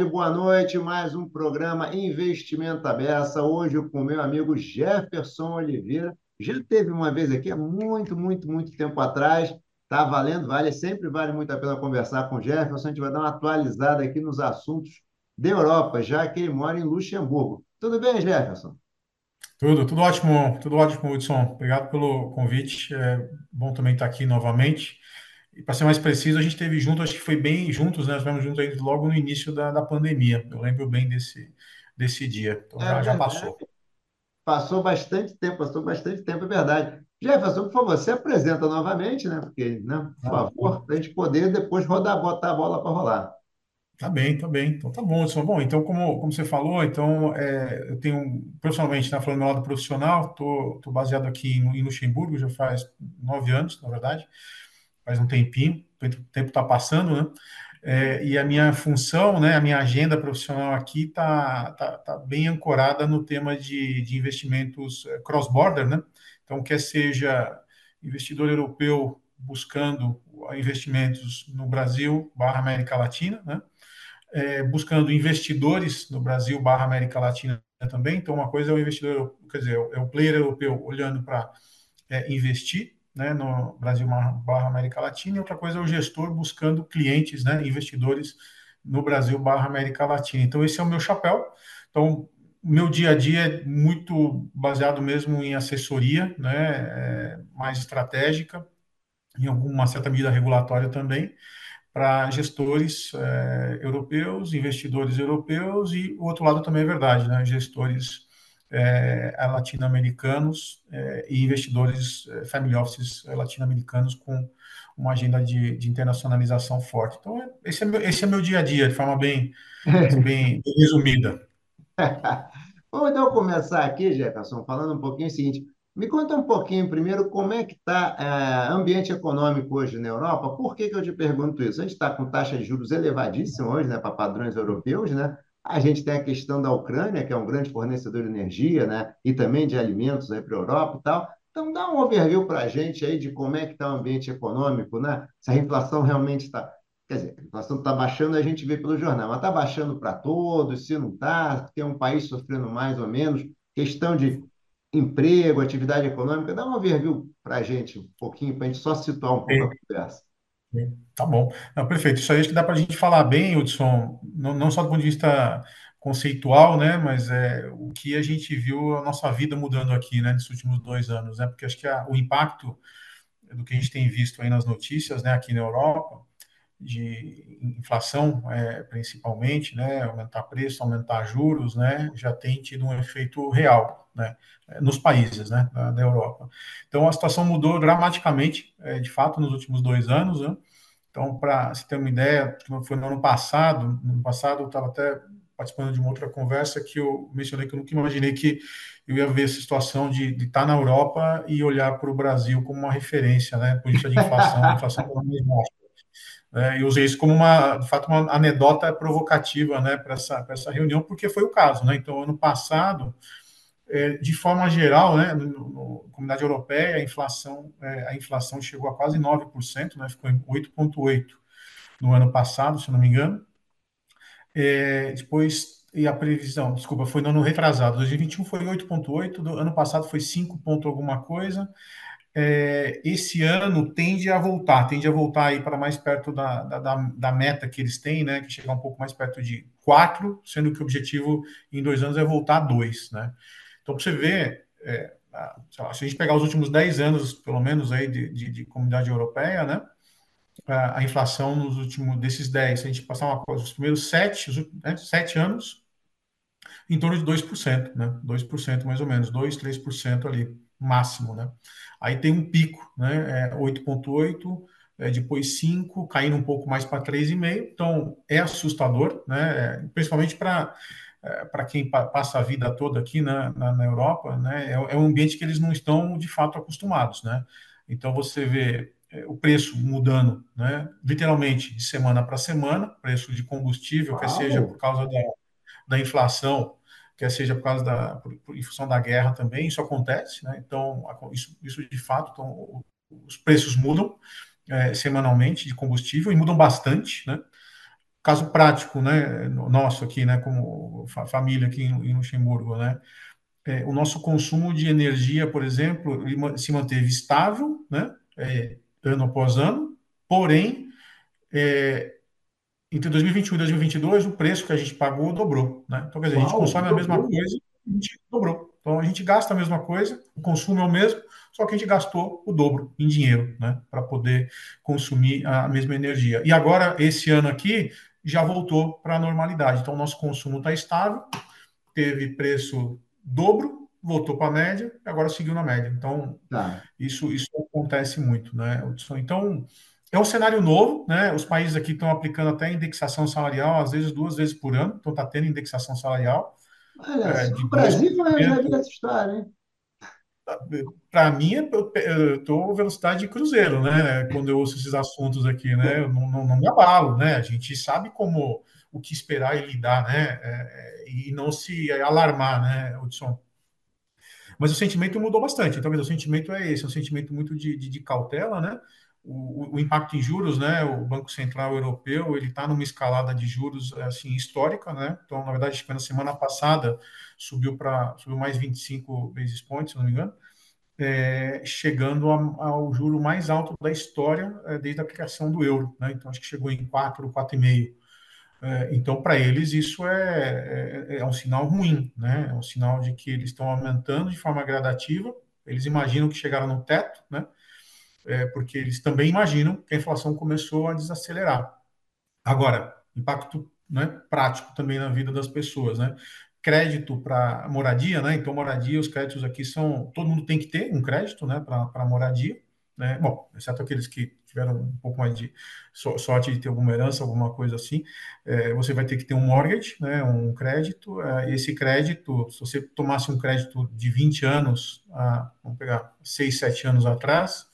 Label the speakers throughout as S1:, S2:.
S1: tarde, boa noite. Mais um programa Investimento Aberta. Hoje com o meu amigo Jefferson Oliveira. Já teve uma vez aqui há muito, muito, muito tempo atrás. Tá valendo, vale, sempre vale muito a pena conversar com o Jefferson. A gente vai dar uma atualizada aqui nos assuntos da Europa, já que ele mora em Luxemburgo. Tudo bem, Jefferson?
S2: Tudo, tudo ótimo, tudo ótimo, Hudson. Obrigado pelo convite. É bom também estar aqui novamente. E para ser mais preciso, a gente teve junto, acho que foi bem juntos, né? Nós estivemos juntos aí logo no início da, da pandemia. Eu lembro bem desse, desse dia. Então
S1: É
S2: já, já passou.
S1: Passou bastante tempo, passou bastante tempo, é verdade. Jefferson, por favor, se apresenta novamente, né? Porque, né, por
S2: Ah,
S1: favor, para a gente poder depois rodar, botar a bola para rolar.
S2: Tá bem, tá bem. Então tá bom, Hudson. Bom, então como, como você falou, então é, eu tenho profissionalmente, né, falando do meu lado profissional, tô, tô baseado aqui em, em Luxemburgo já faz nove anos, na verdade, faz um tempinho, o tempo está passando, né? É, e a minha função, né, a minha agenda profissional aqui está tá, tá bem ancorada no tema de, de investimentos eh, cross-border, né? Então, quer seja investidor europeu buscando investimentos no Brasil barra América Latina, né? É, buscando investidores no Brasil barra América Latina também. Então, uma coisa é o investidor, quer dizer, é o player europeu olhando para é, investir, né, no Brasil barra América Latina, e outra coisa é o gestor buscando clientes, né, investidores no Brasil barra América Latina. Então, esse é o meu chapéu. Então, meu dia a dia é muito baseado mesmo em assessoria, né, é, mais estratégica, em alguma certa medida regulatória também, para gestores é, europeus, investidores europeus, e o outro lado também é verdade, né, gestores é, latino-americanos é, e investidores é, family offices latino-americanos com uma agenda de, de, internacionalização forte. Então, esse é, meu, esse é meu dia a dia, de forma bem, bem resumida.
S1: Vamos então começar aqui, Jefferson, falando um pouquinho o seguinte. Me conta um pouquinho primeiro como é que está o é, ambiente econômico hoje na Europa. Por que, que eu te pergunto isso? A gente está com taxa de juros elevadíssima hoje, né, para padrões europeus, né? A gente tem a questão da Ucrânia, que é um grande fornecedor de energia, né? E também de alimentos aí para a Europa e tal. Então, dá um overview para a gente aí de como é que está o ambiente econômico, né? Se a inflação realmente está... Quer dizer, a inflação está baixando, a gente vê pelo jornal, mas está baixando para todos, se não está, tem um país sofrendo mais ou menos. Questão de emprego, atividade econômica, dá um overview para a gente, um pouquinho, para a gente só situar um pouco a conversa.
S2: Tá bom. Não, perfeito. Isso aí acho que dá para a gente falar bem, Hudson, não, não, só do ponto de vista conceitual, né, mas é o que a gente viu a nossa vida mudando aqui, né, nesses últimos dois anos, né, porque acho que a, o impacto do que a gente tem visto aí nas notícias, né, aqui na Europa, de inflação, é, principalmente, né, aumentar preço, aumentar juros, né, já tem tido um efeito real, né, nos países, né, da, da Europa. Então, a situação mudou dramaticamente, é, de fato, nos últimos dois anos, né, então, para se ter uma ideia, foi no ano passado, no ano passado eu estava até participando de uma outra conversa que eu mencionei que eu nunca imaginei que eu ia ver essa situação de, de estar na Europa e olhar para o Brasil como uma referência, né, por isso de inflação, inflação pela mesma é, usei isso como uma, de fato, uma anedota provocativa, né, para essa, essa reunião, porque foi o caso, né? Então, ano passado, é, de forma geral, né, no, no, na comunidade europeia, a inflação, é, a inflação chegou a quase 9%, né, ficou em 8,8% no ano passado, se não me engano. É, depois, e a previsão, desculpa, foi no ano retrasado, 2021 foi 8,8%, do ano passado foi 5 ponto alguma coisa, é, esse ano tende a voltar, tende a voltar aí para mais perto da, da, da, meta que eles têm, né? Que chegar um pouco mais perto de 4, sendo que o objetivo em dois anos é voltar a 2, né? Então, para você ver, é, lá, se a gente pegar os últimos 10 anos, pelo menos, aí de, de, de comunidade europeia, né? A, inflação nos últimos, desses 10, se a gente passar uma coisa, os primeiros 7, os, né, 7 anos, em torno de 2%, né? 2% mais ou menos, 2, 3% ali, máximo, né? Aí tem um pico, né? É 8,8, é, depois 5, caindo um pouco mais para 3,5. Então, é assustador, né? É, principalmente para é, para quem pa passa a vida toda aqui na, na, na Europa, né? É, é, um ambiente que eles não estão de fato acostumados, né? Então, você vê é, o preço mudando, né? Literalmente de semana para semana, preço de combustível, Uau. quer seja por causa da, da inflação quer seja por causa da, por, por, em função da guerra também, isso acontece, né? Então, isso, isso de fato, então, os preços mudam é, semanalmente de combustível e mudam bastante, né? caso prático, né, nosso aqui, né, como família aqui em, Luxemburgo, né, é, o nosso consumo de energia, por exemplo, se manteve estável, né, é, ano após ano, porém, é, entre 2021 e 2022, o preço que a gente pagou dobrou, né? Então, quer dizer, Uau, a gente consome a mesma coisa, a gente dobrou. Então, a gente gasta a mesma coisa, o consumo é o mesmo, só que a gente gastou o dobro em dinheiro, né? Para poder consumir a mesma energia. E agora, esse ano aqui, já voltou para a normalidade. Então, o nosso consumo está estável, teve preço dobro, voltou para a média, agora seguiu na média. Então, tá. isso, isso acontece muito, né, Então, é um cenário novo, né? Os países aqui estão aplicando até indexação salarial, às vezes duas vezes por ano, então está tendo indexação salarial.
S1: Olha, é, o Brasil vai já vi essa história, hein?
S2: Para mim, eu estou velocidade de cruzeiro, né? Quando eu ouço esses assuntos aqui, né? Eu não, não, não me abalo, né? A gente sabe como o que esperar e lidar, né? É, e não se alarmar, né, Hudson? Mas o sentimento mudou bastante. Então, o sentimento é esse, é um sentimento muito de, de, de cautela, né? O, o, impacto em juros, né? O Banco Central Europeu ele está numa escalada de juros assim histórica, né? Então, na verdade, na semana passada subiu para subiu mais 25 basis points, se não me engano, é, chegando a, ao juro mais alto da história é, desde a criação do euro, né? Então, acho que chegou em 4, 4,5. É, então, para eles, isso é, é, é, um sinal ruim, né? É um sinal de que eles estão aumentando de forma gradativa. Eles imaginam que chegaram no teto, né? É, porque eles também imaginam que a inflação começou a desacelerar. Agora, impacto né, prático também na vida das pessoas, né? Crédito para moradia, né? Então, moradia, os créditos aqui são. Todo mundo tem que ter um crédito, né, para moradia, né? Bom, exceto aqueles que tiveram um pouco mais de sorte de ter alguma herança, alguma coisa assim, é, você vai ter que ter um mortgage, né, um crédito. É, esse crédito, se você tomasse um crédito de 20 anos, ah, vamos pegar 6, 7 anos atrás,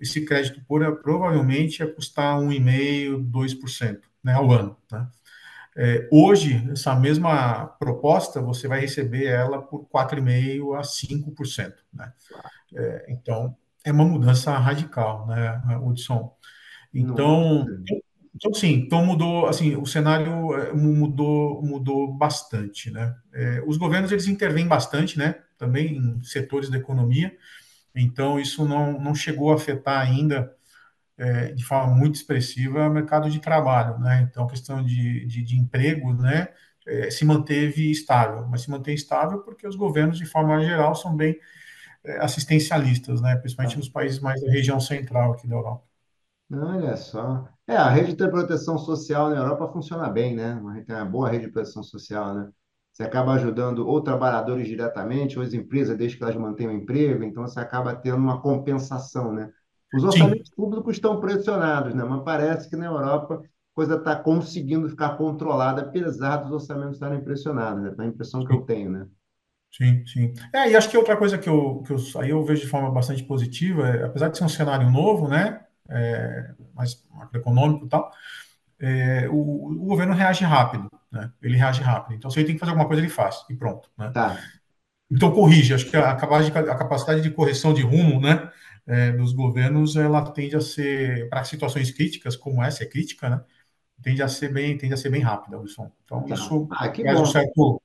S2: esse crédito por, provavelmente ia custar 1,5%, 2% né, ao ano. Né? É, hoje, essa mesma proposta, você vai receber ela por 4,5% a 5%. Né? É, então, é uma mudança radical, né, Hudson? Então, então, sim, então mudou, assim, o cenário é, mudou, mudou bastante, né? É, os governos, eles intervêm bastante, né, também em setores da economia, então, isso não, não chegou a afetar ainda é, de forma muito expressiva o mercado de trabalho, né? Então, a questão de, de, de emprego, né, é, se manteve estável, mas se mantém estável porque os governos, de forma geral, são bem é, assistencialistas, né? Principalmente nos países mais da região central aqui da Europa.
S1: Olha só. É, a rede de proteção social na Europa funciona bem, né? Tem uma boa rede de proteção social, né? Você acaba ajudando ou trabalhadores diretamente, ou as empresas, desde que elas mantenham o emprego, então você acaba tendo uma compensação, né? Os orçamentos Sim. públicos estão pressionados, né? Mas parece que na Europa a coisa está conseguindo ficar controlada, apesar dos orçamentos estarem pressionados, né? É a impressão que eu tenho, né?
S2: Sim, sim. É, e acho que outra coisa que eu, que eu aí eu vejo de forma bastante positiva, é, apesar de ser um cenário novo, né? É, mais macroeconômico e tal, é, o, o, governo reage rápido, né? Ele reage rápido. Então, se ele tem que fazer alguma coisa, ele faz e pronto, né?
S1: Tá.
S2: Então, corrige. Acho que a, capacidade de correção de rumo, né, é, dos governos, ela tende a ser, para situações críticas, como essa é crítica, né, tende a ser bem, tende a ser bem rápida, Wilson. Então, tá. isso ah, traz um certo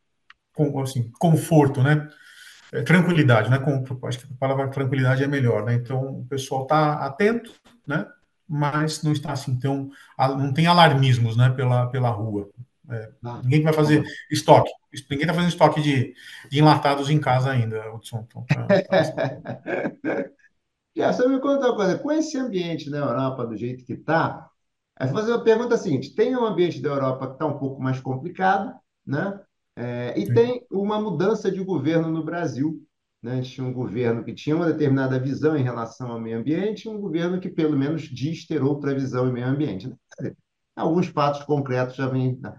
S2: assim, conforto, né? É, tranquilidade, né? Com, acho que a palavra tranquilidade é melhor, né? Então, o pessoal está atento, né? mas não está assim tão. não tem alarmismos né, pela, pela rua. É, ah, ninguém vai fazer tá estoque. Ninguém está fazendo estoque de, de, enlatados em casa ainda, Hudson. Então, tá, tá
S1: assim. Já, você me conta uma coisa, com esse ambiente na Europa do jeito que está, é fazer uma pergunta seguinte: tem um ambiente da Europa que está um pouco mais complicado, né? É, e Sim. tem uma mudança de governo no Brasil né? A gente tinha um governo que tinha uma determinada visão em relação ao meio ambiente e um governo que, pelo menos, diz ter outra visão em meio ambiente. Né? Dizer, alguns fatos concretos já vêm. Né?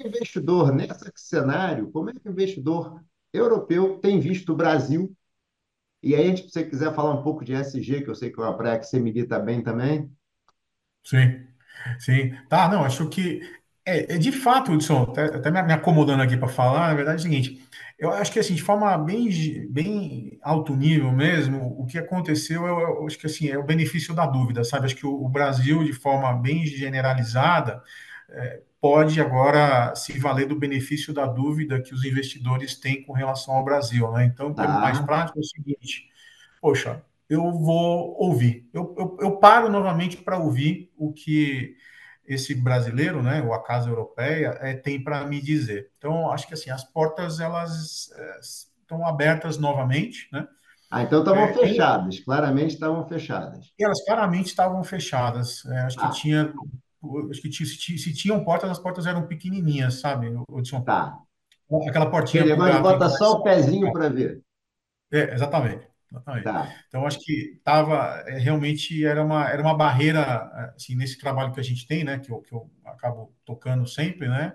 S1: É o investidor, nesse cenário, como é que o investidor europeu tem visto o Brasil? E aí, se você quiser falar um pouco de SG, que eu sei que é uma praia que você milita bem também.
S2: Sim, sim. Tá, não, acho que é, é de fato, Hudson, até, até me acomodando aqui para falar, na verdade é o seguinte, eu acho que assim, de forma bem, bem alto nível mesmo, o que aconteceu, eu, eu acho que assim, é o benefício da dúvida, sabe? Acho que o, o Brasil, de forma bem generalizada, é, pode agora se valer do benefício da dúvida que os investidores têm com relação ao Brasil. Né? Então, tá. mais prático é o seguinte: poxa, eu vou ouvir, eu, eu, eu paro novamente para ouvir o que esse brasileiro, né, ou a Casa Europeia, é, tem para me dizer. Então, acho que assim, as portas elas é, estão abertas novamente, né?
S1: Ah, então estavam é, fechadas, claramente estavam fechadas.
S2: Elas claramente estavam fechadas. É, acho ah. que tinha acho que se, se, tinham portas, as portas eram pequenininhas, sabe, Odson?
S1: Tá.
S2: Aquela portinha.
S1: Ele agora bota só o pezinho para ver.
S2: É, exatamente. exatamente. Tá. Então, acho que estava, é, realmente, era uma, era uma barreira, assim, nesse trabalho que a gente tem, né, que eu, que eu acabo tocando sempre, né,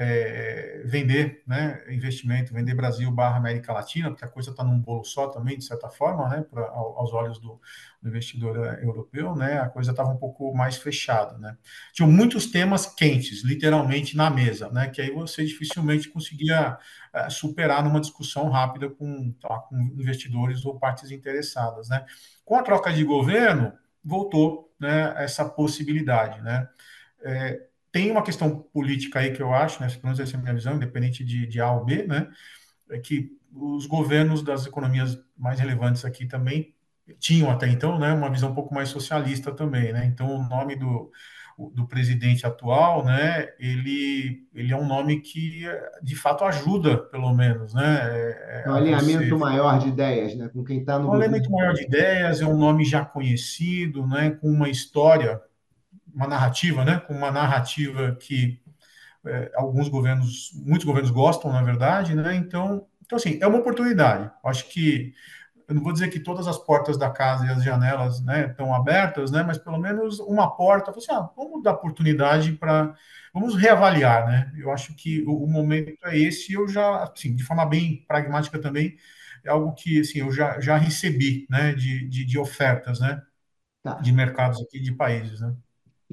S2: é, vender né, investimento, vender Brasil barra América Latina, porque a coisa está num bolo só também, de certa forma, né, pra, aos olhos do, do investidor é, europeu, né, a coisa estava um pouco mais fechada. Né. Tinham muitos temas quentes, literalmente, na mesa, né, que aí você dificilmente conseguia é, superar numa discussão rápida com, tá, com investidores ou partes interessadas. Né. Com a troca de governo, voltou né, essa possibilidade. Né. É, tem uma questão política aí que eu acho, né, pelo menos essa é a minha visão, independente de, de A ou B, né, é que os governos das economias mais relevantes aqui também tinham até então, né, uma visão um pouco mais socialista também, né, então o nome do, do presidente atual, né, ele, ele é um nome que de fato ajuda, pelo menos, né.
S1: É, é um alinhamento você... maior de ideias, né, com quem está no.
S2: Um alinhamento maior de ideias, é um nome já conhecido, né, com uma história uma narrativa, né? Com uma narrativa que é, alguns governos, muitos governos gostam, na verdade, né? Então, então assim, é uma oportunidade. Acho que eu não vou dizer que todas as portas da casa e as janelas né, estão abertas, né, mas pelo menos uma porta, assim, ah, vamos dar oportunidade para, vamos reavaliar, né? Eu acho que o, o, momento é esse. Eu já, assim, de forma bem pragmática também, é algo que, assim, eu já, já recebi, né, de, de, de ofertas, né, tá. de mercados aqui, de países, né?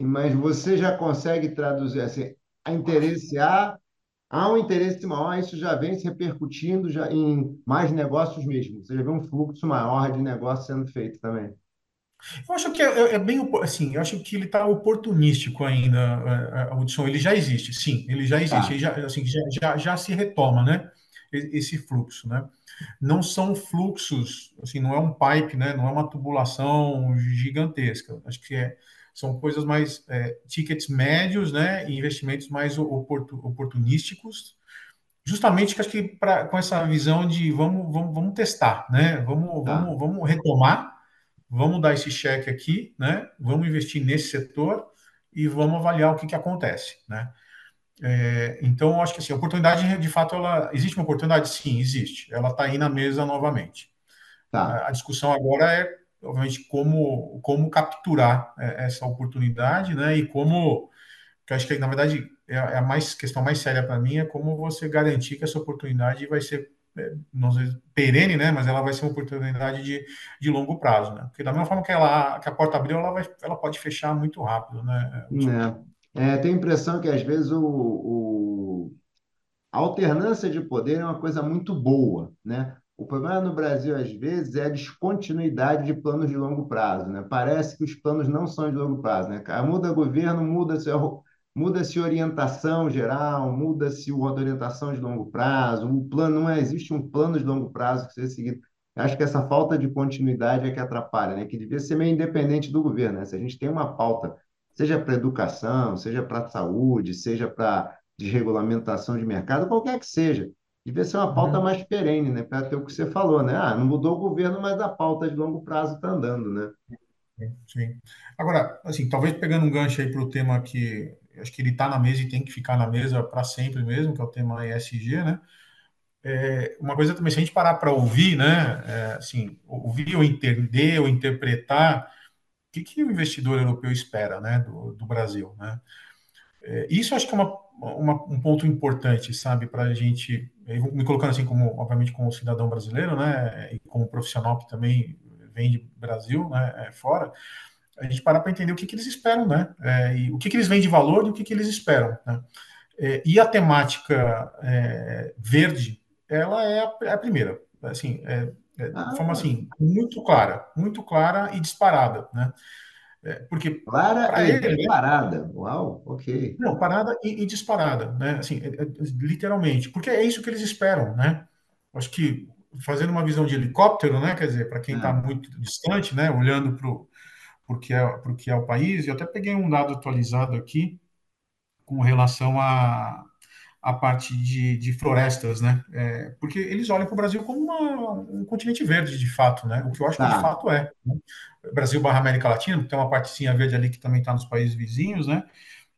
S1: Mas você já consegue traduzir assim, a interesse A, há um interesse maior, isso já vem se repercutindo já em mais negócios mesmo. Você já vê um fluxo maior de negócio sendo feito também.
S2: Eu acho que é, é, é bem assim, eu acho que ele está oportunístico ainda, a audição. Ele já existe, sim, ele já existe, tá. ele já, assim, já, já, já se retoma, né? Esse fluxo, né? Não são fluxos, assim, não é um pipe, né? Não é uma tubulação gigantesca. Acho que é, são coisas mais é, tickets médios, né, e investimentos mais oportunísticos, justamente que acho que pra, com essa visão de vamos, vamos, vamos testar, né, vamos, tá. vamos, vamos retomar, vamos dar esse cheque aqui, né, vamos investir nesse setor e vamos avaliar o que, que acontece, né. É, então, acho que assim, a oportunidade, de fato, ela existe uma oportunidade? Sim, existe. Ela está aí na mesa novamente. Tá. A, a discussão agora é obviamente, como, como capturar é, essa oportunidade, né? E como, que acho que, na verdade, é, é a mais, questão mais séria para mim, é como você garantir que essa oportunidade vai ser, é, não sei, perene, né? Mas ela vai ser uma oportunidade de, de longo prazo, né? Porque da mesma forma que, ela, que a porta abriu, ela, vai, ela pode fechar muito rápido, né?
S1: É, é tenho a impressão que, às vezes, o, o... A alternância de poder é uma coisa muito boa, né? O problema no Brasil, às vezes, é a descontinuidade de planos de longo prazo. Né? Parece que os planos não são de longo prazo. Né? Muda governo, muda-se muda orientação geral, muda-se a orientação de longo prazo. O plano não é, existe um plano de longo prazo que seja seguido. Acho que essa falta de continuidade é que atrapalha, né? que devia ser meio independente do governo. Né? Se a gente tem uma pauta, seja para educação, seja para saúde, seja para desregulamentação de mercado, qualquer que seja, devia ser uma pauta uhum. mais perene, né? Para ter o que você falou, né? Ah, não mudou o governo, mas a pauta de longo prazo está andando, né?
S2: Sim. Agora, assim, talvez pegando um gancho aí para o tema que acho que ele está na mesa e tem que ficar na mesa para sempre mesmo, que é o tema ESG, né? É, uma coisa também, se a gente parar para ouvir, né? É, assim, ouvir ou entender ou interpretar o que, que o investidor europeu espera, né? Do, do Brasil, né? É, isso acho que é uma uma, um ponto importante, sabe, para a gente, me colocando assim como, obviamente, como cidadão brasileiro, né, e como profissional que também vem de Brasil, né, é, fora, a gente parar para entender o que, que eles esperam, né, é, e o que, que eles veem de valor e o que, que eles esperam, né. É, e a temática é, verde, ela é a, é a primeira, assim, é, é, de forma assim, muito clara, muito clara e disparada, né. É, porque
S1: Clara
S2: para
S1: e
S2: ele.
S1: disparada. Uau, ok.
S2: Não, parada e, e disparada, né? Assim, é, é, literalmente. Porque é isso que eles esperam, né? Acho que fazendo uma visão de helicóptero, né? Quer dizer, para quem está
S1: É.
S2: muito distante, né? Olhando para o que, é, que é o país, eu até peguei um dado atualizado aqui com relação a a parte de, de florestas, né? É, porque eles olham para o Brasil como uma, um continente verde, de fato, né? O que eu acho que de
S1: Tá.
S2: fato é. Né? Brasil barra América Latina, tem uma partezinha verde ali que também está nos países vizinhos, né?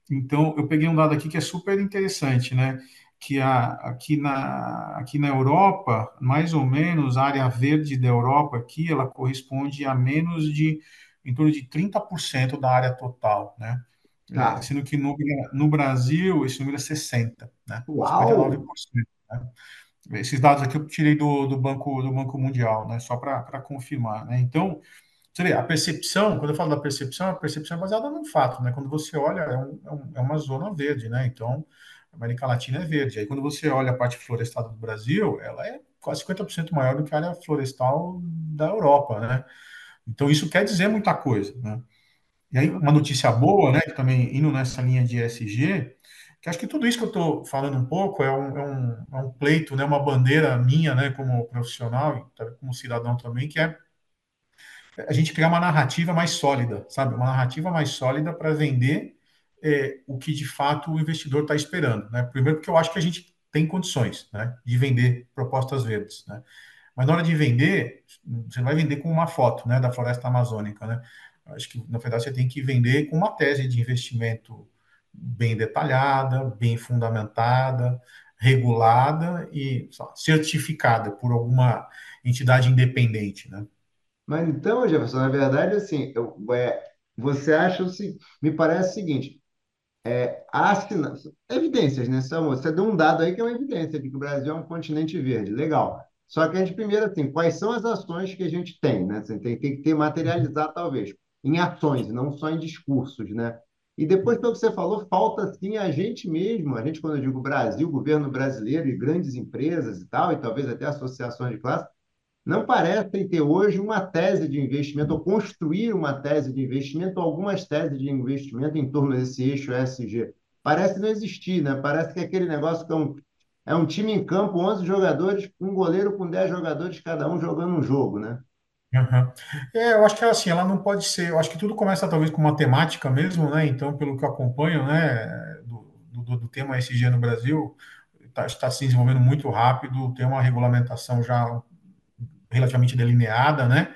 S2: Então, eu peguei um dado aqui que é super interessante, né? Que a, aqui, na, aqui na Europa, mais ou menos, a área verde da Europa aqui, ela corresponde a menos de, em torno de 30% da área total, né? É,
S1: Tá.
S2: sendo que no, no, Brasil esse número é 60%, né?
S1: Uau!
S2: 59%. Né? Esses dados aqui eu tirei do, do, Banco, do Banco Mundial, né? Só para confirmar. Né? Então, você vê, a percepção, quando eu falo da percepção, a percepção é baseada num fato, né? Quando você olha, é, um, é, é uma zona verde, né? Então, a América Latina é verde. Aí, quando você olha a parte florestada do Brasil, ela é quase 50% maior do que a área florestal da Europa, né? Então, isso quer dizer muita coisa, né? E aí, uma notícia boa, né, que também indo nessa linha de ESG, que acho que tudo isso que eu estou falando um pouco é um, é, um, é um, pleito, né, uma bandeira minha, né, como profissional e como cidadão também, que é a gente criar uma narrativa mais sólida, sabe? Uma narrativa mais sólida para vender é, o que de fato o investidor está esperando, né? Primeiro porque eu acho que a gente tem condições, né, de vender propostas verdes, né? Mas na hora de vender, você vai vender com uma foto, né, da floresta amazônica, né? Acho que, na verdade, você tem que vender com uma tese de investimento bem detalhada, bem fundamentada, regulada e certificada por alguma entidade independente, né?
S1: Mas então, Jefferson, na verdade, assim, eu, é, você acha, assim, me parece o seguinte, é, assina, evidências, né, Samuel? Você deu um dado aí que é uma evidência de que o Brasil é um continente verde, legal. Só que a gente, primeiro, assim, quais são as ações que a gente tem, né? Você tem, tem que ter materializar, talvez em ações, não só em discursos, né? E depois, pelo que você falou, falta sim a gente mesmo, a gente, quando eu digo Brasil, governo brasileiro e grandes empresas e tal, e talvez até associações de classe, não parecem ter hoje uma tese de investimento, ou construir uma tese de investimento, ou algumas teses de investimento em torno desse eixo ESG. Parece não existir, né? Parece que é aquele negócio que é um, é um time em campo, 11 jogadores, um goleiro com 10 jogadores, cada um jogando um jogo, né?
S2: Uhum. É, eu acho que assim, ela não pode ser. Eu acho que tudo começa talvez com matemática mesmo, né? Então, pelo que eu acompanho, né, do, do, do tema SG no Brasil, está tá se desenvolvendo muito rápido, tem uma regulamentação já relativamente delineada, né?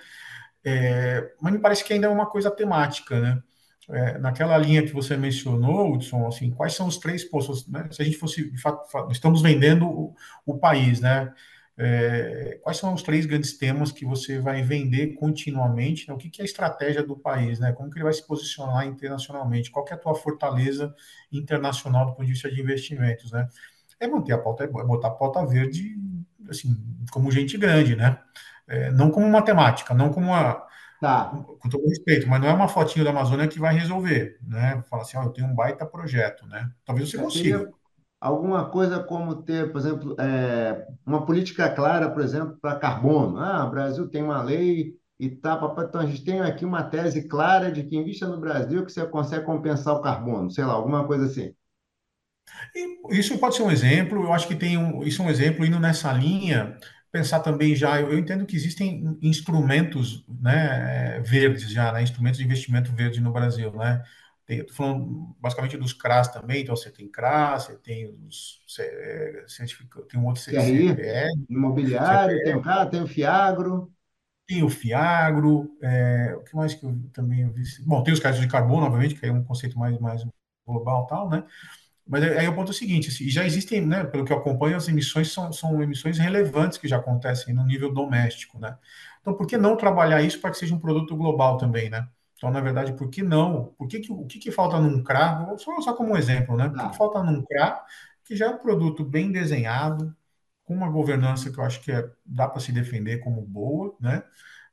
S2: É, mas me parece que ainda é uma coisa temática, né? É, naquela linha que você mencionou, Hudson, assim, quais são os três postos, né? Se a gente fosse, de fato, estamos vendendo o, o país, né? É, quais são os três grandes temas que você vai vender continuamente? Né? O que, que, é a estratégia do país? Né? Como que ele vai se posicionar internacionalmente? Qual é a tua fortaleza internacional do ponto de vista de investimentos? Né? É manter a pauta, é botar a pauta verde assim, como gente grande, né? É, não como matemática, não como uma...
S1: Tá.
S2: Com todo respeito, mas não é uma fotinho da Amazônia que vai resolver, né? Falar assim, ó, eu tenho um baita projeto, né? Talvez você consiga
S1: alguma coisa como ter, por exemplo, é, uma política clara, por exemplo, para carbono. Ah, o Brasil tem uma lei e tá, então a gente tem aqui uma tese clara de que invista no Brasil que você consegue compensar o carbono, sei lá, alguma coisa assim.
S2: Isso pode ser um exemplo, eu acho que tem um, isso é um exemplo indo nessa linha, pensar também já, eu, eu entendo que existem instrumentos né, verdes já, né, instrumentos de investimento verde no Brasil, né? Estou falando basicamente dos CRAS também, então você tem CRAS, você tem os é, tem um outro
S1: CRI, imobiliário, CPR, tem o CRA, tem o FIAGRO.
S2: Tem o FIAGRO, é, o que mais que eu também vi? Bom, tem os créditos de carbono, obviamente, que é um conceito mais, mais global tal, né? Mas aí o ponto é o seguinte, assim, já existem, né, pelo que eu acompanho, as emissões são, são emissões relevantes que já acontecem no nível doméstico, né? Então, por que não trabalhar isso para que seja um produto global também, né? Então, na verdade, por que não? Por que que, o que, que falta num CRA? Só, só como exemplo, né? Por que, que falta num CRA que já é um produto bem desenhado, com uma governança que eu acho que é, dá para se defender como boa, né?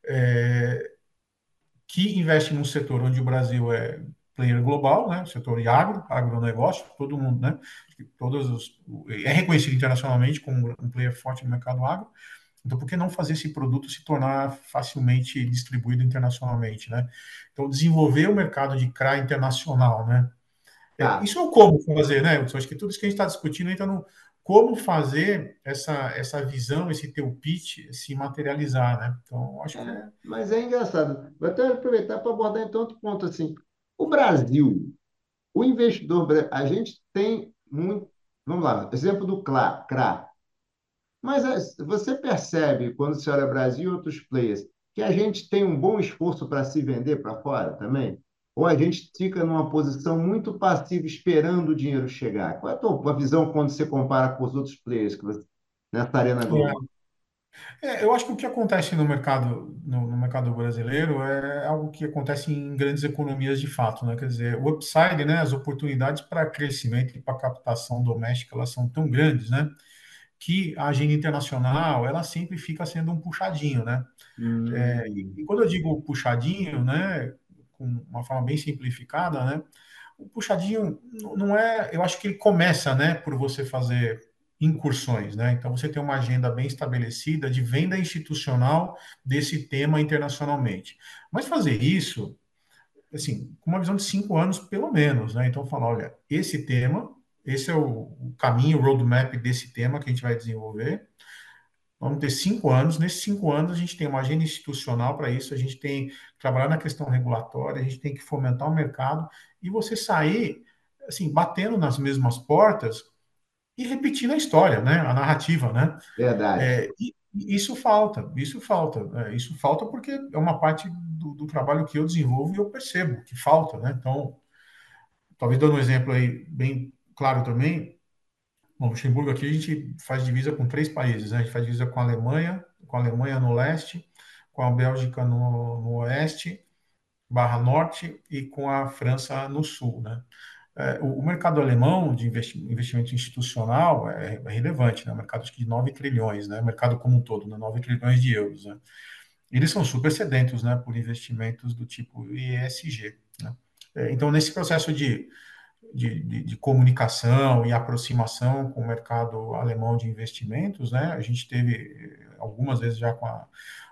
S2: É, que investe num setor onde o Brasil é player global, né? O setor de agro, agronegócio, todo mundo, né? Todos os, é reconhecido internacionalmente como um player forte no mercado agro Então, por que não fazer esse produto se tornar facilmente distribuído internacionalmente, né? Então, desenvolver o mercado de CRA internacional, né? É, tá. isso é o como fazer, né, Hudson? Acho que tudo isso que a gente está discutindo entra no como fazer essa, essa visão, esse teu pitch se materializar, né? Então, acho
S1: é,
S2: que... É...
S1: Mas é engraçado. Vou até aproveitar para abordar então outro ponto, assim. O Brasil, o investidor, a gente tem muito... Vamos lá, exemplo do CRA. Mas é, você percebe, quando você olha Brasil e outros players, que a gente tem um bom esforço para se vender para fora também? Ou a gente fica numa posição muito passiva esperando o dinheiro chegar? Qual é a tua visão quando você compara com os outros players que você, nessa arena global?
S2: É, eu acho que o que acontece no mercado, no, no, mercado brasileiro é algo que acontece em grandes economias de fato, né? Quer dizer, o upside, né, as oportunidades para crescimento e para captação doméstica, elas são tão grandes, né? Que a agenda internacional, ela sempre fica sendo um puxadinho, né? Hum. É, e, e, quando eu digo puxadinho, né, com uma forma bem simplificada, né? O puxadinho não é, eu acho que ele começa, né, por você fazer incursões, né? Então você tem uma agenda bem estabelecida de venda institucional desse tema internacionalmente. Mas fazer isso, assim, com uma visão de cinco anos pelo menos, né? Então falar, olha, esse tema, esse é o, o caminho, o roadmap desse tema que a gente vai desenvolver. Vamos ter cinco anos. Nesses cinco anos, a gente tem uma agenda institucional para isso, a gente tem que trabalhar na questão regulatória, a gente tem que fomentar o mercado e você sair, assim, batendo nas mesmas portas e repetindo a história, né? A narrativa, né?
S1: Verdade.
S2: É, e, isso falta, isso falta. É, isso falta porque é uma parte do, do, trabalho que eu desenvolvo e eu percebo que falta, né? Então, talvez dando um exemplo aí bem claro também, Bom, Luxemburgo aqui a gente faz divisa com três países, né? A gente faz divisa com a Alemanha, com a Alemanha no leste, com a Bélgica no, no oeste, barra norte, e com a França no sul, né? É, o, o, mercado alemão de investi investimento institucional é, é, relevante, né? Mercado de 9 trilhões, né? Mercado como um todo, né? 9 trilhões de euros, né? Eles são super sedentos, né? Por investimentos do tipo ESG, né? É, então, nesse processo de de, de, de, comunicação e aproximação com o mercado alemão de investimentos, né? A gente teve eh, algumas vezes já com, a,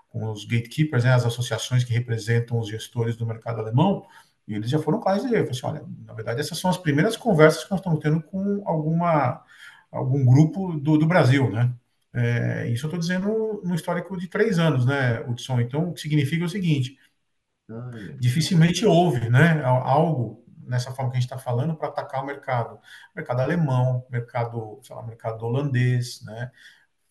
S2: com os gatekeepers, né? as associações que representam os gestores do mercado alemão, e eles já foram claros e dizer, assim, olha, na verdade essas são as primeiras conversas que nós estamos tendo com alguma algum grupo do, do Brasil, né? É, isso eu estou dizendo no histórico de três anos, né, Hudson? Então, o que significa o seguinte: dificilmente houve, né, algo nessa forma que a gente está falando para atacar o mercado, mercado alemão, mercado, sei lá, mercado holandês, né?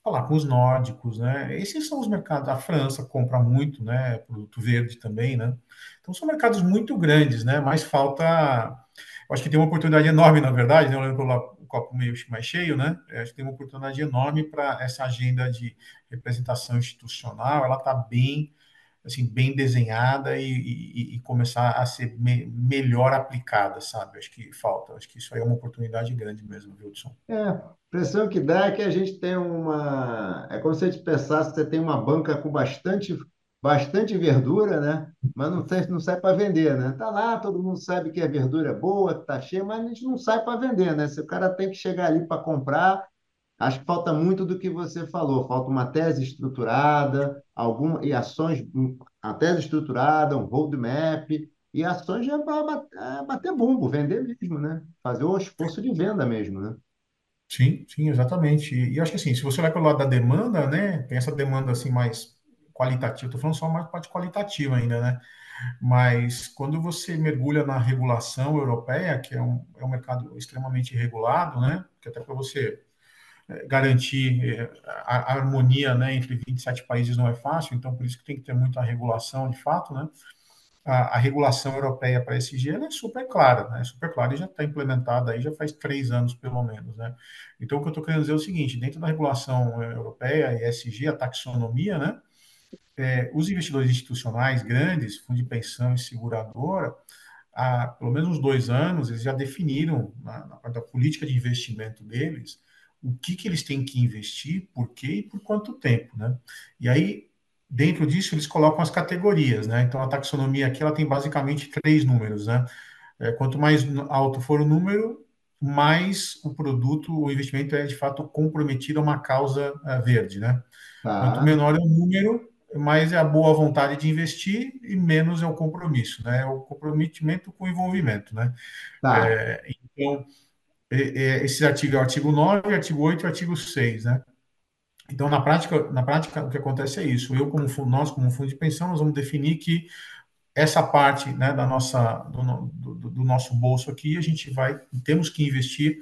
S2: Falar com os nórdicos, né? Esses são os mercados. A França compra muito, né? Produto verde também, né? Então são mercados muito grandes, né? Mas falta, eu acho que tem uma oportunidade enorme, na verdade, né? Pelo o copo meio mais cheio, né? Eu acho que tem uma oportunidade enorme para essa agenda de representação institucional. Ela está bem assim, bem desenhada e, e, e começar a ser me, melhor aplicada, sabe? Acho que falta. Acho que isso aí é uma oportunidade grande mesmo, Wilson.
S1: É, a impressão que dá é que a gente tem uma... É como se a gente pensasse que você tem uma banca com bastante, bastante verdura, né? Mas não sai, não sai para vender, né? Tá lá, todo mundo sabe que a verdura é boa, tá cheia, mas a gente não sai para vender, né? Se o cara tem que chegar ali para comprar Acho que falta muito do que você falou, falta uma tese estruturada, alguma, e ações, a tese estruturada, um roadmap, e ações já para é, bater bumbo, vender mesmo, né? Fazer o esforço de venda mesmo, né?
S2: Sim, sim, exatamente. E, e acho que assim, se você olhar pelo lado da demanda, né, tem essa demanda assim mais qualitativa, estou falando só mais parte qualitativa ainda, né? Mas quando você mergulha na regulação europeia, que é um, é um mercado extremamente regulado, né? Que até para você garantir eh, a, harmonia né, entre 27 países não é fácil, então por isso que tem que ter muita regulação de fato, né? A, a regulação europeia para esse é super clara, né? Super clara e já está implementada aí já faz três anos pelo menos, né? Então o que eu estou querendo dizer é o seguinte: dentro da regulação eh, europeia, ESG, a taxonomia, né? É, os investidores institucionais grandes, fundo de pensão e seguradora, há pelo menos uns dois anos, eles já definiram na, na da política de investimento deles o que, que eles têm que investir, por quê e por quanto tempo, né? E aí, dentro disso, eles colocam as categorias, né? Então, a taxonomia aqui, ela tem basicamente três números, né? É, quanto mais alto for o número, mais o produto, o investimento é de fato comprometido a uma causa uh, verde, né? Quanto
S1: Tá,
S2: menor é o número, mais é a boa vontade de investir e menos é o compromisso, né? É o comprometimento com o envolvimento, né?
S1: tá,
S2: É, então, é, é, esse artigo é o artigo 9, artigo 8 e artigo 6, né? Então, na prática, na prática, o que acontece é isso. Eu, como fundo, nós, como fundo de pensão, nós vamos definir que essa parte né, da nossa, do, do, do, nosso bolso aqui, a gente vai, temos que investir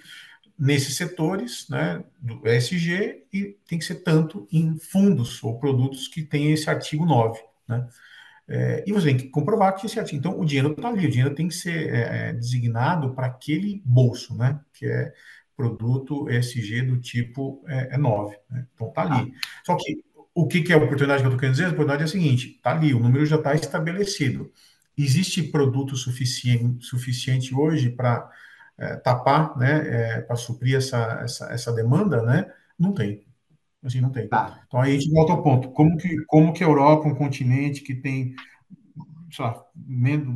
S2: nesses setores né, do ESG e tem que ser tanto em fundos ou produtos que têm esse artigo 9. Né? É, e você tem que comprovar que esse artigo. Então, o dinheiro está ali, o dinheiro tem que ser é, é designado para aquele bolso, né? Que é produto ESG do tipo é, é 9. Né? Então, está
S1: tá,
S2: ali. Só que o que, que é a oportunidade que eu estou querendo dizer? A oportunidade é a seguinte: está ali, o número já está estabelecido. Existe produto suficiente, suficiente hoje para é, tapar, né, é, para suprir essa, essa, essa demanda, né? Não tem. Assim, não tem.
S1: tá.
S2: Então, aí a gente volta ao ponto. Como que, como que a Europa, um continente que tem, sei lá,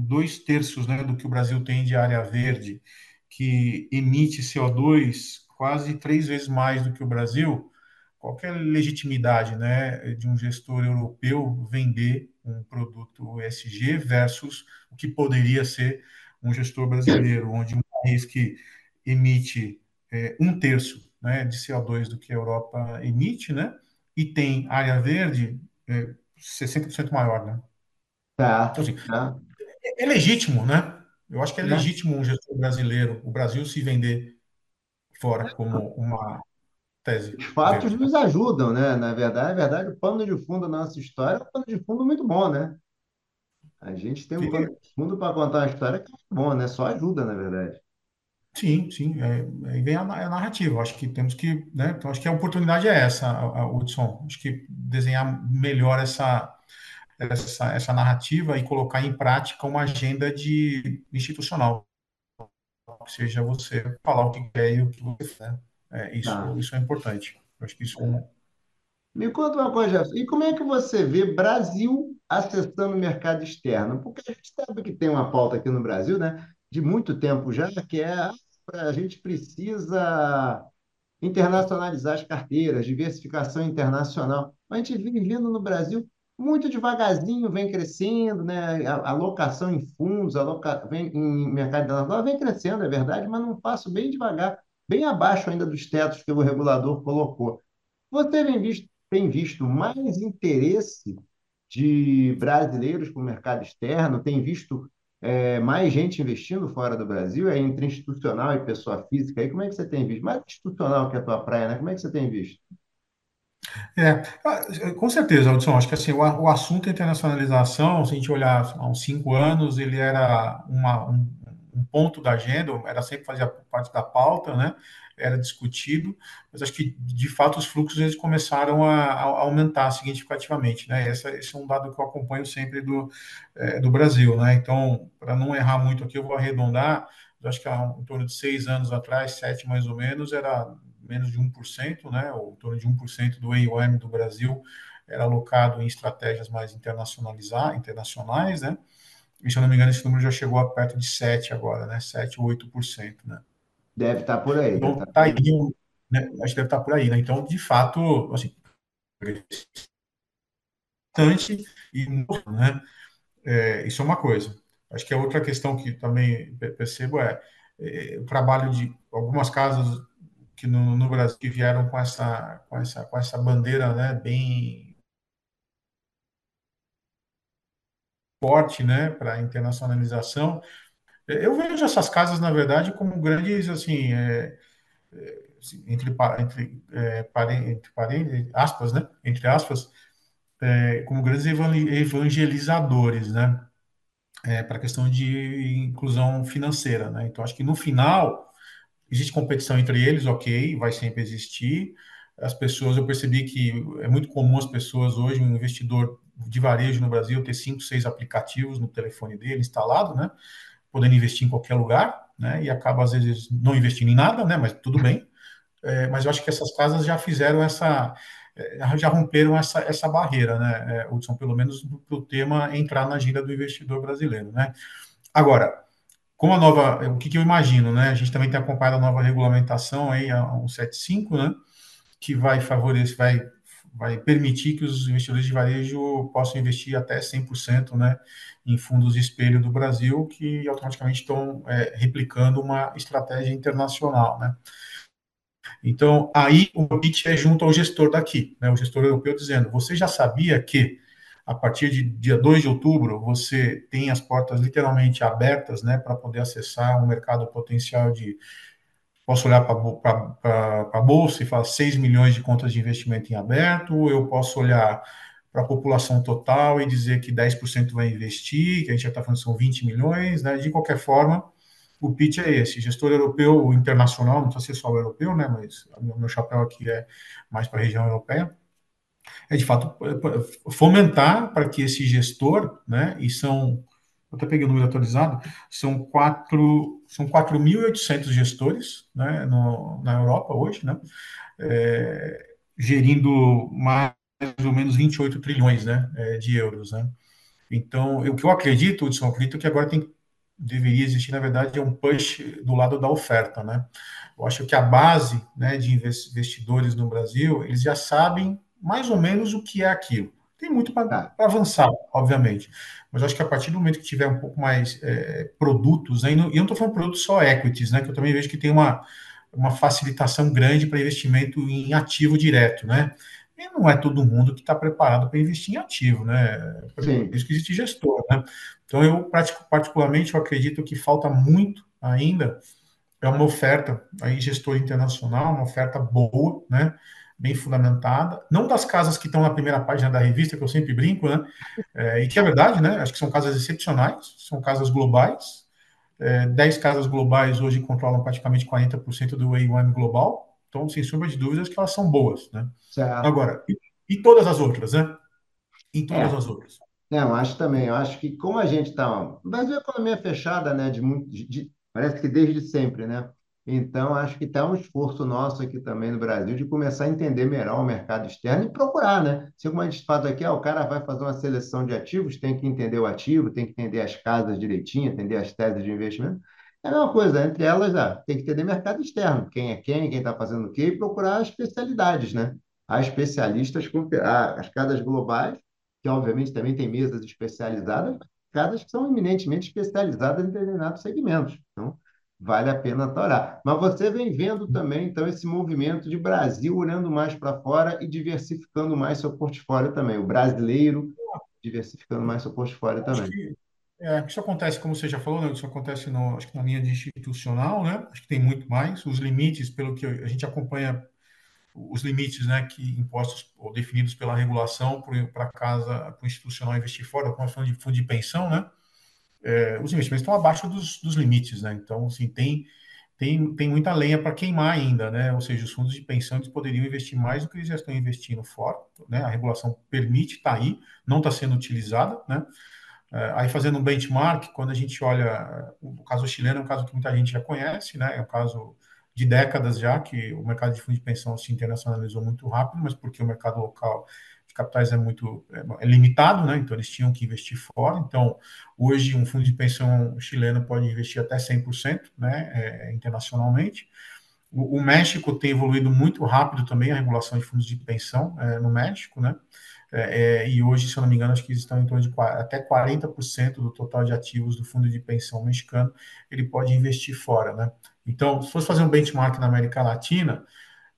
S2: dois terços né, do que o Brasil tem de área verde, que emite CO2 quase três vezes mais do que o Brasil, qualquer legitimidade né, de um gestor europeu vender um produto ESG versus o que poderia ser um gestor brasileiro, onde um país que emite é, um terço né, de CO2 do que a Europa emite, né, e tem área verde é, 60% maior. Né?
S1: Tá,
S2: Então, assim,
S1: tá.
S2: é, é legítimo, né? Eu acho que é
S1: né?
S2: legítimo um gestor brasileiro, o Brasil se vender fora como uma tese
S1: Os fatos
S2: verde.
S1: Nos ajudam, né? Na verdade, na verdade, o pano de fundo da nossa história é um pano de fundo muito bom, né? A gente tem um pano de fundo para contar uma história que é bom, né? Só ajuda, na verdade.
S2: Sim, sim, é, aí vem a, a narrativa. Acho que temos que, né? Então, acho que a oportunidade é essa, a, a Hudson. Acho que desenhar melhor essa, essa, essa narrativa e colocar em prática uma agenda de institucional, que seja você falar o que quer e o que você quer. É,
S1: Tá.
S2: isso, isso é importante. Acho que isso é um,
S1: Me conta uma coisa, Jefferson, e como é que você vê Brasil acessando o mercado externo? Porque a gente sabe que tem uma pauta aqui no Brasil, né, de muito tempo já, que é a gente precisa internacionalizar as carteiras, diversificação internacional. A gente vem vindo no Brasil muito devagarzinho, vem crescendo, né? A alocação em fundos, aloca... vem em mercado internacional, vem crescendo, é verdade, mas num passo bem devagar, bem abaixo ainda dos tetos que o regulador colocou. Você tem visto, tem visto mais interesse de brasileiros para o mercado externo? Tem visto é, mais gente investindo fora do Brasil? É entre institucional e pessoa física? Aí como é que você tem visto? Mais institucional que a tua praia, né? Como é que você tem visto?
S2: É, ah, com certeza, Hudson. Acho que assim, o, o assunto internacionalização, se a gente olhar há uns cinco anos, ele era uma, um, um ponto da agenda, era sempre fazia parte da pauta, né? Era discutido, mas acho que de fato os fluxos eles começaram a, a aumentar significativamente, né? Esse, esse, é um dado que eu acompanho sempre do, é, do Brasil, né? Então, para não errar muito aqui, eu vou arredondar. Acho que há em torno de seis anos atrás, sete mais ou menos, era menos de 1%, né, ou em torno de 1% do AUM do Brasil era alocado em estratégias mais internacionalizar, internacionais, né? E se eu não me engano, esse número já chegou a perto de 7 agora, né? 7 ou 8%, né?
S1: Deve estar por aí, deve
S2: Então, tá
S1: por
S2: aí,
S1: aí.
S2: né? Acho que deve estar por aí, né? Então, de fato, assim, bastante e né? É, isso é uma coisa. Acho que a outra questão que também percebo é, é o trabalho de algumas casas que no, no, Brasil que vieram com essa, com essa, com essa bandeira, né, bem forte, né, para internacionalização. Eu vejo essas casas, na verdade, como grandes, assim, é, é, entre, entre, é, entre parênteses, aspas, né, entre aspas, é, como grandes evangelizadores, né, é, para a questão de inclusão financeira, né. Então, acho que no final existe competição entre eles, ok, vai sempre existir. As pessoas, eu percebi que é muito comum as pessoas hoje, um investidor de varejo no Brasil, ter cinco, seis aplicativos no telefone dele instalado, né? Podendo investir em qualquer lugar, né? E acaba, às vezes, não investindo em nada, né? Mas tudo bem. É, mas eu acho que essas casas já fizeram essa, já romperam essa, essa barreira, né, Hudson, pelo menos para o tema entrar na agenda do investidor brasileiro, né? Agora, como a nova, o que, que, eu imagino, né? A gente também tem acompanhado a nova regulamentação aí, a 175, né? Que vai favorecer, vai, vai permitir que os investidores de varejo possam investir até 100%, né? Em fundos de espelho do Brasil, que automaticamente estão é, replicando uma estratégia internacional, né? Então, aí o pitch é junto ao gestor daqui, né? O gestor europeu dizendo, você já sabia que a partir de dia 2 de outubro, você tem as portas literalmente abertas, né, para poder acessar um mercado potencial de. Posso olhar para a bolsa e falar 6 milhões de contas de investimento em aberto, eu posso olhar para a população total e dizer que 10% vai investir, que a gente já está falando são 20 milhões, né? De qualquer forma, o pitch é esse: gestor europeu internacional, não precisa ser só o europeu, né? Mas o meu chapéu aqui é mais para a região europeia é de fato fomentar para que esse gestor, né, e são, até peguei o número atualizado, são quatro, são 4.800 gestores, né, no, na Europa hoje, né, é, gerindo mais ou menos 28 trilhões, né, é, de euros, né. Então, o que eu acredito, Hudson, eu acredito que agora tem, deveria existir, na verdade, é um push do lado da oferta, né. Eu acho que a base, né, de investidores no Brasil, eles já sabem mais ou menos o que é aquilo. Tem muito para tá. avançar, obviamente. Mas acho que a partir do momento que tiver um pouco mais é, produtos, aí, e eu não estou falando produtos só equities, né? Que eu também vejo que tem uma, uma facilitação grande para investimento em ativo direto, né? E não é todo mundo que está preparado para investir em ativo, né? Por isso que existe gestor, né? Então, eu, particularmente, eu acredito que falta muito ainda é uma oferta aí gestor internacional, uma oferta boa, né? Bem fundamentada, não das casas que estão na primeira página da revista, que eu sempre brinco, né? É, e que é verdade, né? Acho que são casas excepcionais, são casas globais. É, 10 casas globais hoje controlam praticamente 40% do AUM global, então, sem sombra de dúvidas, que elas são boas, né? Certo. Agora, e, e, todas as outras, né? E todas é. as outras.
S1: Não, acho também. Eu acho que como a gente está. O Brasil é uma economia fechada, né? De, de, parece que desde sempre, né? Então, acho que está um esforço nosso aqui também no Brasil de começar a entender melhor o mercado externo e procurar, né? Se como a gente faz aqui, ah, o cara vai fazer uma seleção de ativos, tem que entender o ativo, tem que entender as casas direitinho, entender as teses de investimento. É a mesma coisa, entre elas, ah, tem que entender mercado externo, quem é quem, quem está fazendo o quê, e procurar as especialidades, né? Há especialistas as casas globais, que obviamente também tem mesas especializadas, casas que são eminentemente especializadas em determinados segmentos. Então, vale a pena torar. Mas você vem vendo também, então, esse movimento de Brasil olhando mais para fora e diversificando mais seu portfólio também. O brasileiro diversificando mais seu portfólio também. Que,
S2: é, isso acontece, como você já falou, né? isso acontece no, acho que na linha de institucional, né? acho que tem muito mais. Os limites, pelo que a gente acompanha, os limites né, que impostos ou definidos pela regulação para casa, para o institucional investir fora, como falando de fundo de pensão, né? É, os investimentos estão abaixo dos, dos, limites, né? Então, assim, tem, tem, tem muita lenha para queimar ainda, né? Ou seja, os fundos de pensão poderiam investir mais do que eles já estão investindo fora, né? A regulação permite, está aí, não está sendo utilizada, né? É, aí, fazendo um benchmark, quando a gente olha, o caso chileno é um caso que muita gente já conhece, né? É um caso de décadas já que o mercado de fundos de pensão se internacionalizou muito rápido, mas porque o mercado local capitais é muito é, é limitado, né? Então eles tinham que investir fora. Então, hoje um fundo de pensão chileno pode investir até 100%, né, é, internacionalmente. O, o, México tem evoluído muito rápido também a regulação de fundos de pensão é, no México, né? É, é e hoje, se eu não me engano, acho que estão em torno de até 40% do total de ativos do fundo de pensão mexicano, ele pode investir fora, né? Então, se fosse fazer um benchmark na América Latina,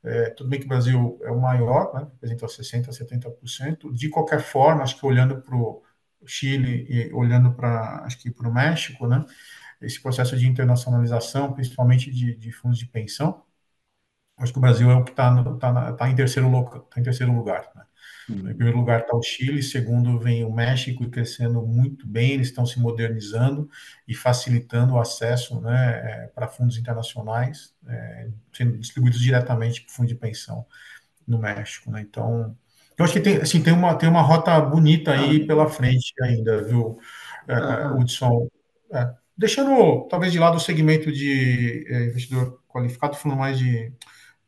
S2: é, tudo bem que o Brasil é o maior, né, representa 60%, 70%. De qualquer forma, acho que olhando para o Chile e olhando para, acho que para o México, né, esse processo de internacionalização, principalmente de, de fundos de pensão, acho que o Brasil é o que está tá, tá em, terceiro, tá em terceiro lugar. Né? Em primeiro lugar está o Chile, segundo vem o México crescendo muito bem, eles estão se modernizando e facilitando o acesso né, é, para fundos internacionais, é, sendo distribuídos diretamente para o fundo de pensão no México. Né? Então, eu acho que tem, assim, tem, uma, tem uma rota bonita aí ah. pela frente ainda, viu, é, ah. Hudson? É, deixando talvez de lado o segmento de é, investidor qualificado, falando mais de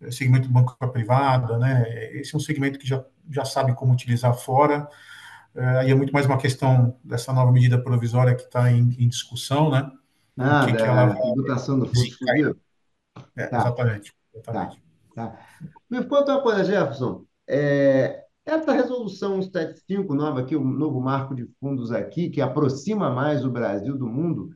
S2: é, segmento banco privada, né? Esse é um segmento que já já sabe como utilizar fora. É, aí é muito mais uma questão dessa nova medida provisória que está em, em, discussão, né?
S1: o ah, que, que ela. Tributação do fundo exclusivo?
S2: É, tá. Exatamente.
S1: exatamente. Tá, tá. Me conta uma coisa, Jefferson. É, essa resolução 175 nova aqui, o novo marco de fundos aqui, que aproxima mais o Brasil do mundo,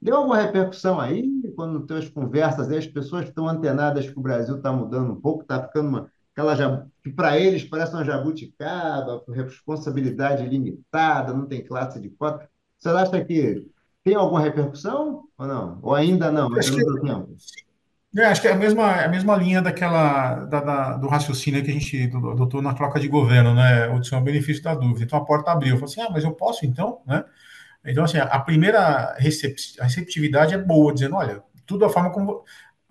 S1: deu alguma repercussão aí? Quando tem as conversas, as pessoas estão antenadas que o Brasil está mudando um pouco, está ficando uma, aquela que para eles parece uma jabuticaba, responsabilidade limitada, não tem classe de cota. Você acha que tem alguma repercussão ou não? Ou ainda não? Acho que, tempo?
S2: É, acho que é a mesma, a mesma linha daquela da, da, do raciocínio que a gente adotou na troca de governo, né? O seu benefício da dúvida. Então a porta abriu. Eu falei assim, ah, mas eu posso então, né? Então, assim, a primeira receptividade é boa, dizendo, olha, tudo a forma como.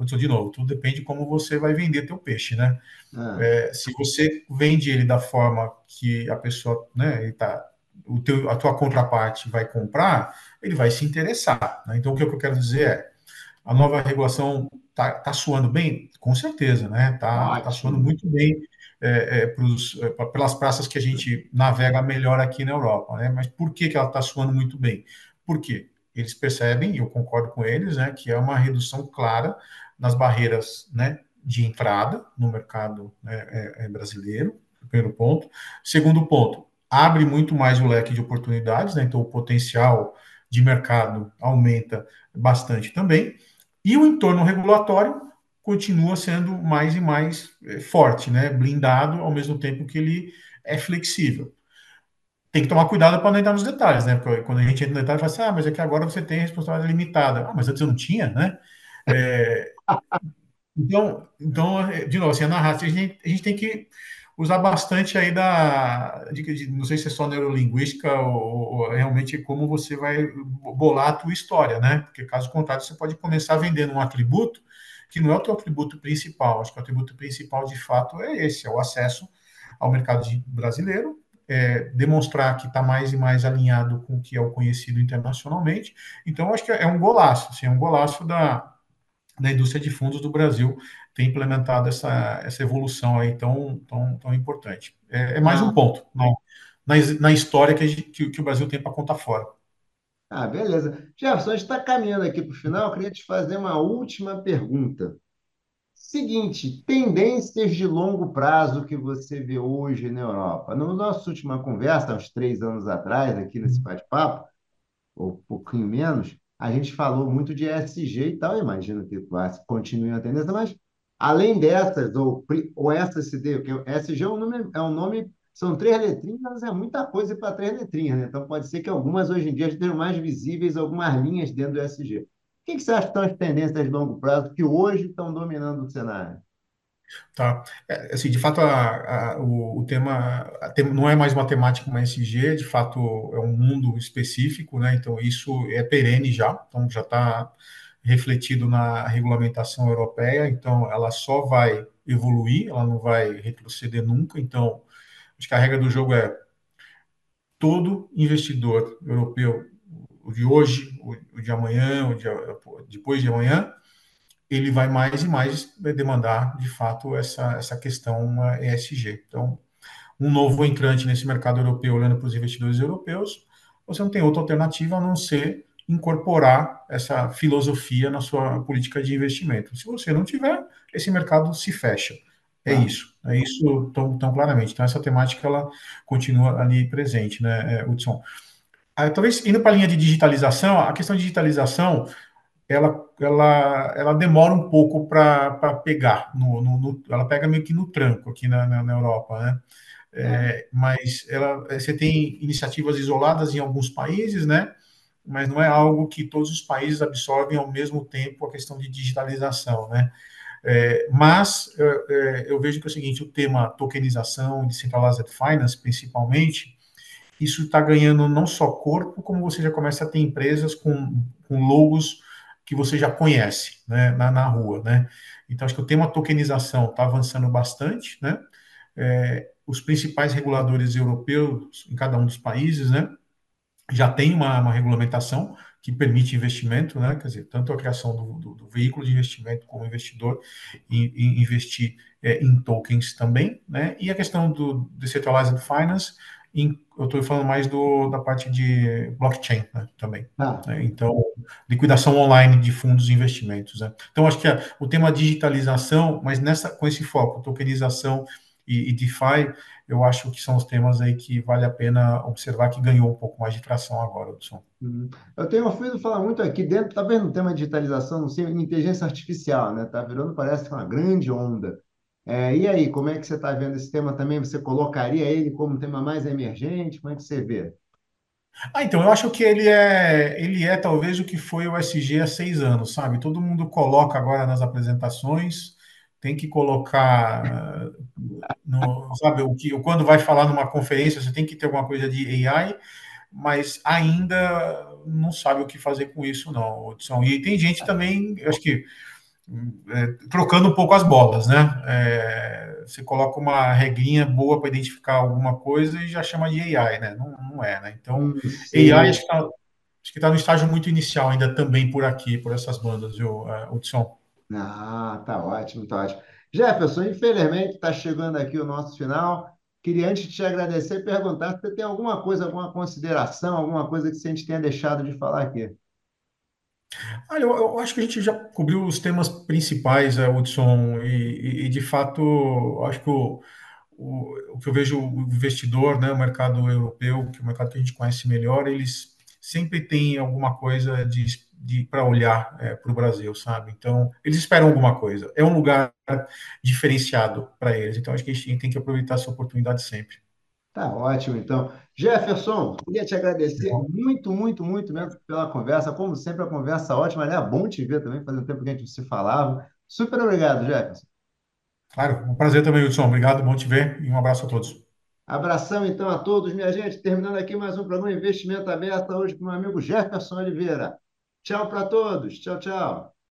S2: De novo, tudo depende de como você vai vender teu peixe, né? Ah. É, se você vende ele da forma que a pessoa, né, ele tá, o teu, a tua contraparte vai comprar, ele vai se interessar. Né? Então, o que eu quero dizer é, a nova regulação tá, tá suando bem? Com certeza, né? Tá, tá suando muito bem é, é, pros, é, pelas praças que a gente navega melhor aqui na Europa, né? Mas por que, que ela está suando muito bem? Por quê? Eles percebem, e eu concordo com eles, né, que é uma redução clara nas barreiras, né, de entrada no mercado né, é brasileiro, primeiro ponto. Segundo ponto, abre muito mais o leque de oportunidades, né, então o potencial de mercado aumenta bastante também. E o entorno regulatório continua sendo mais e mais é, forte, né? blindado, ao mesmo tempo que ele é flexível. Tem que tomar cuidado para não entrar nos detalhes, né? Porque quando a gente entra no detalhe, fala assim, ah, mas é que agora você tem responsabilidade limitada. Ah, mas antes eu não tinha, né? É... então, então, é, de novo, assim, a narrativa, a gente, a gente tem que usar bastante aí da, de, de, não sei se é só neurolinguística ou, ou, realmente como você vai bolar a tua história, né? Porque caso contrário, você pode começar vendendo um atributo que não é o teu atributo principal. Acho que o atributo principal, de fato, é esse, é o acesso ao mercado brasileiro, é, demonstrar que está mais e mais alinhado com o que é o conhecido internacionalmente. Então, acho que é um golaço, assim, é um golaço da, da indústria de fundos do Brasil ter implementado essa, essa evolução aí tão, tão, tão importante. É, é mais um ah. ponto na, na história que, gente, que, que o Brasil tem para contar fora.
S1: Ah, beleza. Jefferson, a gente está caminhando aqui para o final. Eu queria te fazer uma última pergunta. Seguinte, tendências de longo prazo que você vê hoje na Europa. Na nossa última conversa, uns três anos atrás, aqui nesse bate-papo, ou um pouquinho menos, a gente falou muito de ESG e tal. Eu imagino que continue a tendência, mas além dessas, ou, ou SSD, porque ESG é um nome, é um nome são três letrinhas, é muita coisa para três letrinhas, né? Então pode ser que algumas hoje em dia estejam mais visíveis, algumas linhas dentro do SG. O que, que você acha que são as tendências de longo prazo que hoje estão dominando o cenário?
S2: Tá. É, assim, de fato, a, a, o, o, tema não é mais matemática uma SG, de fato é um mundo específico, né? Então isso é perene já, então já está refletido na regulamentação europeia, então ela só vai evoluir, ela não vai retroceder nunca, então Acho que a regra do jogo é todo investidor europeu, o de hoje, o de amanhã, o de, depois de amanhã, ele vai mais e mais demandar, de fato, essa, essa questão ESG. Então, um novo entrante nesse mercado europeu, olhando para os investidores europeus, você não tem outra alternativa a não ser incorporar essa filosofia na sua política de investimento. Se você não tiver, esse mercado se fecha. É tá. isso, é isso tão, tão, claramente. Então, essa temática ela continua ali presente, né, é, Hudson? Ah, talvez indo para a linha de digitalização, a questão de digitalização ela, ela, ela demora um pouco para pegar, no, no, no, ela pega meio que no tranco aqui na, na, na Europa, né? É, é. mas ela, você tem iniciativas isoladas em alguns países, né? Mas não é algo que todos os países absorvem ao mesmo tempo a questão de digitalização, né? É, mas é, eu vejo que é o seguinte, o tema tokenização, decentralized finance, principalmente, isso está ganhando não só corpo, como você já começa a ter empresas com, com logos que você já conhece né, na, na rua. Né? Então, acho que o tema tokenização está avançando bastante. Né? É, os principais reguladores europeus em cada um dos países né, já tem uma, uma regulamentação que permite investimento, né? quer dizer, tanto a criação do, do, do veículo de investimento como investidor investir é, em tokens também, né? e a questão do Decentralized Finance em, eu estou falando mais do, da parte de blockchain né, também.
S1: Tá.
S2: Né? Então, liquidação online de fundos e investimentos. Né? Então, acho que a, o tema digitalização, mas nessa, com esse foco, tokenização e, e DeFi, eu acho que são os temas aí que vale a pena observar que ganhou um pouco mais de tração agora, Hudson.
S1: Uhum. Eu tenho ouvido falar muito aqui dentro, tá vendo o tema de digitalização, não sei, inteligência artificial, né? Tá virando, parece que é uma grande onda. É, e aí, como é que você está vendo esse tema também? Você colocaria ele como um tema mais emergente? Como é que você vê?
S2: Ah, então, eu acho que ele é, ele é talvez o que foi o SG há seis anos, sabe? Todo mundo coloca agora nas apresentações, tem que colocar, no, sabe, o que, quando vai falar numa conferência, você tem que ter alguma coisa de AI, mas ainda não sabe o que fazer com isso, não, Hudson. E tem gente também, acho que, é, trocando um pouco as bolas, né? É, você coloca uma regrinha boa para identificar alguma coisa e já chama de AI, né? Não, não é, né? Então, hum, AI acho que está tá no estágio muito inicial ainda também por aqui, por essas bandas, viu, Hudson?
S1: Ah, tá ótimo, tá ótimo. Jefferson, infelizmente está chegando aqui o nosso final. Queria antes de te agradecer perguntar se você tem alguma coisa, alguma consideração, alguma coisa que a gente tenha deixado de falar aqui.
S2: Ah, eu, eu, acho que a gente já cobriu os temas principais, é, Hudson, e, e, de fato, acho que o, o, o, que eu vejo o investidor, né, o mercado europeu, que é o mercado que a gente conhece melhor, eles sempre têm alguma coisa de para olhar é, para o Brasil, sabe? Então, eles esperam alguma coisa. É um lugar diferenciado para eles. Então, acho que a gente tem que aproveitar essa oportunidade sempre.
S1: Tá ótimo, então. Jefferson, queria te agradecer muito, muito, muito mesmo pela conversa. Como sempre, a conversa ótima. É bom te ver também, faz um tempo que a gente se falava. Super obrigado, Jefferson.
S2: Claro, um prazer também, Hudson. Obrigado, bom te ver e um abraço a todos.
S1: Abração, então, a todos, minha gente. Terminando aqui mais um programa Investimento Aberto, hoje com o meu amigo Jefferson Oliveira. Tchau para todos. Tchau, tchau.